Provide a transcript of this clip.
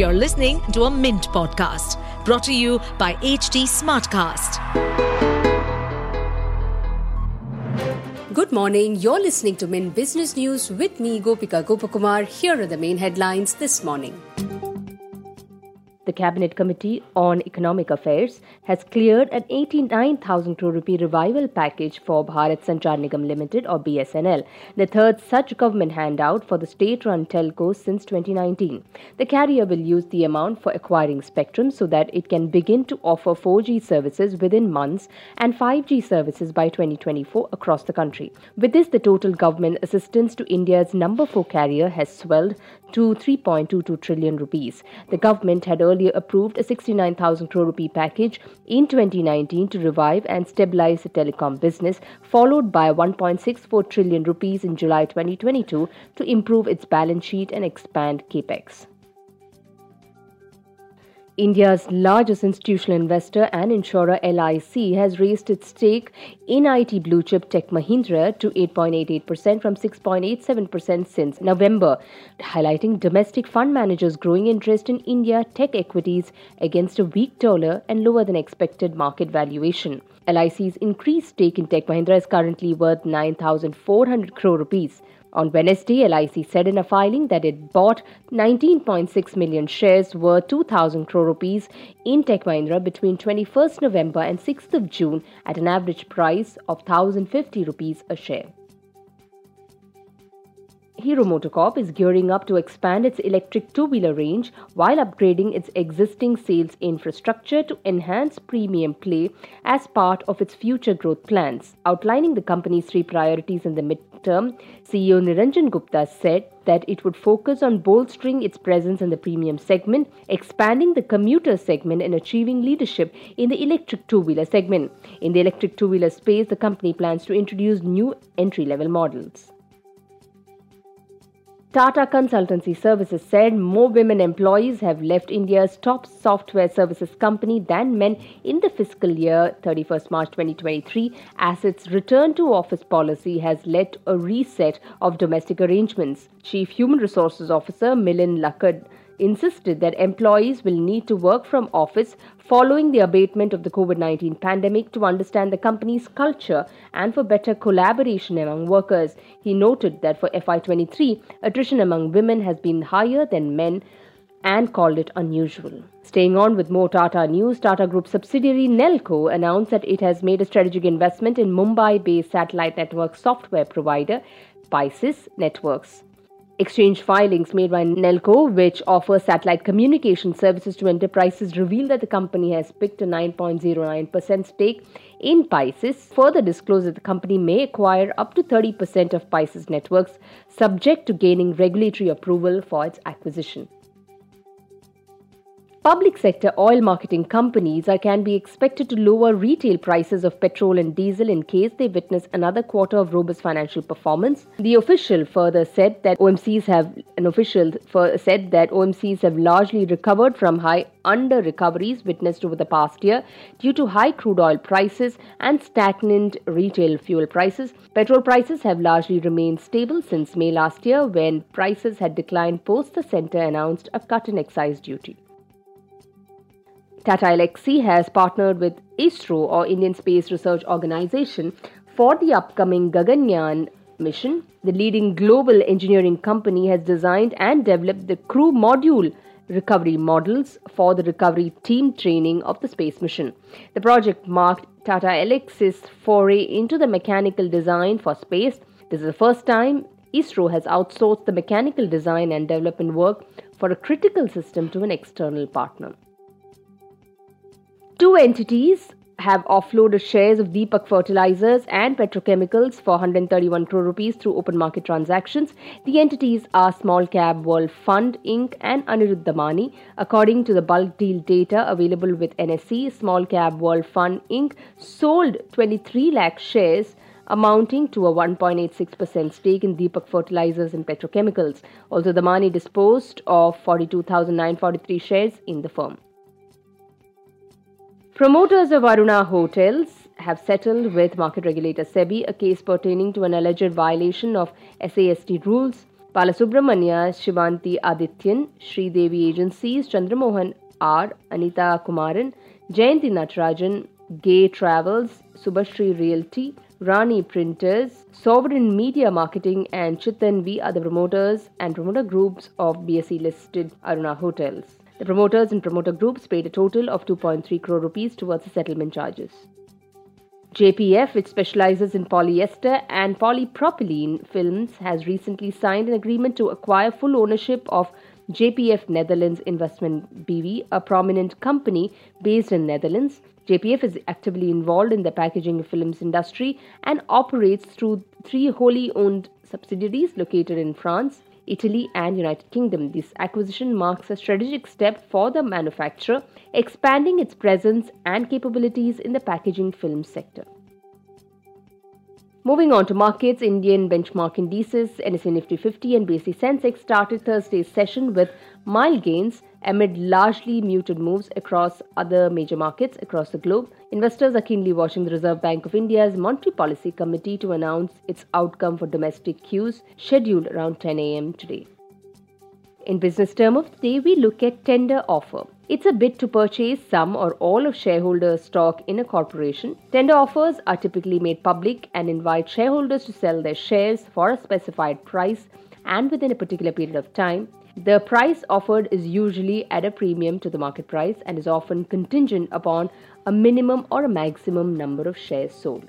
You're listening to a Mint podcast brought to you by HT Smartcast. Good morning. You're listening to Mint Business News with me, Gopika Gopakumar. Here are the main headlines this morning. The Cabinet Committee on Economic Affairs has cleared an 89,000 crore rupee revival package for Bharat Sanchar Nigam Limited or BSNL, the third such government handout for the state-run telco since 2019. The carrier will use the amount for acquiring spectrum so that it can begin to offer 4G services within months and 5G services by 2024 across the country. With this, the total government assistance to India's number 4 carrier has swelled to 3.22 trillion rupees. The government had earlier approved a 69,000 crore rupee package in 2019 to revive and stabilize the telecom business, followed by 1.64 trillion rupees in July 2022 to improve its balance sheet and expand capex. India's largest institutional investor and insurer LIC has raised its stake in IT blue chip Tech Mahindra to 8.88% from 6.87% since November, highlighting domestic fund managers' growing interest in India tech equities against a weak dollar and lower than expected market valuation. LIC's increased stake in Tech Mahindra is currently worth 9,400 crore rupees. On Wednesday, LIC said in a filing that it bought 19.6 million shares worth 2,000 crore rupees in Tech Mahindra between 21st November and 6th of June at an average price of 1,050 rupees a share. Hero MotoCorp is gearing up to expand its electric two wheeler range while upgrading its existing sales infrastructure to enhance premium play as part of its future growth plans. Outlining the company's three priorities in the midterm, CEO Niranjan Gupta said that it would focus on bolstering its presence in the premium segment, expanding the commuter segment, and achieving leadership in the electric two wheeler segment. In the electric two wheeler space, the company plans to introduce new entry level models. Tata Consultancy Services said more women employees have left India's top software services company than men in the fiscal year 31st March 2023 as its return to office policy has led a reset of domestic arrangements. Chief Human Resources Officer Milind Lakkad insisted that employees will need to work from office following the abatement of the COVID 19 pandemic to understand the company's culture and for better collaboration among workers. He noted that for FY23, attrition among women has been higher than men and called it unusual. Staying on with more Tata news, Tata Group subsidiary Nelco announced that it has made a strategic investment in Mumbai based satellite network software provider Piscis Networks. Exchange filings made by Nelco, which offers satellite communication services to enterprises, reveal that the company has picked a 9.09% stake in Piscis. Further disclose that the company may acquire up to 30% of Piscis networks, subject to gaining regulatory approval for its acquisition. Public sector oil marketing companies are, can be expected to lower retail prices of petrol and diesel in case they witness another quarter of robust financial performance. The official further said that OMCs have an official said that OMCs have largely recovered from high under recoveries witnessed over the past year due to high crude oil prices and stagnant retail fuel prices. Petrol prices have largely remained stable since May last year when prices had declined post the centre announced a cut in excise duty. Tata Elxsi has partnered with ISRO or Indian Space Research Organization for the upcoming Gaganyaan mission. The leading global engineering company has designed and developed the crew module recovery models for the recovery team training of the space mission. The project marked Tata Elxsi's foray into the mechanical design for space. This is the first time ISRO has outsourced the mechanical design and development work for a critical system to an external partner. Two entities have offloaded shares of Deepak Fertilizers and Petrochemicals for 131 crore rupees through open market transactions. The entities are Small Cap World Fund Inc. and Anirudh Damani. According to the bulk deal data available with NSE, Small Cap World Fund Inc. sold 23 lakh shares amounting to a 1.86% stake in Deepak Fertilizers and Petrochemicals. Also, Damani disposed of 42,943 shares in the firm. Promoters of Aruna Hotels have settled with market regulator SEBI a case pertaining to an alleged violation of SAST rules. Balasubramanya, Shivanti Adityan, Sri Devi Agencies, Chandramohan R, Anita Kumaran, Jayanti Natarajan, Gay Travels, Subashri Realty, Rani Printers, Sovereign Media Marketing, and Chitan V are the promoters and promoter groups of BSE listed Aruna Hotels. The promoters and promoter groups paid a total of 2.3 crore rupees towards the settlement charges. JPF, which specializes in polyester and polypropylene films, has recently signed an agreement to acquire full ownership of JPF Netherlands Investment BV, a prominent company based in Netherlands. JPF is actively involved in the packaging films industry and operates through three wholly owned subsidiaries located in France, Italy, and United Kingdom. This acquisition marks a strategic step for the manufacturer, expanding its presence and capabilities in the packaging film sector. Moving on to markets, Indian benchmark indices, NSE Nifty 50 and BSE Sensex started Thursday's session with mild gains amid largely muted moves across other major markets across the globe. Investors are keenly watching the Reserve Bank of India's Monetary Policy Committee to announce its outcome for domestic cues scheduled around 10 a.m. today. In business term of the day, we look at tender offer. It's a bid to purchase some or all of shareholders' stock in a corporation. Tender offers are typically made public and invite shareholders to sell their shares for a specified price and within a particular period of time. The price offered is usually at a premium to the market price and is often contingent upon a minimum or a maximum number of shares sold.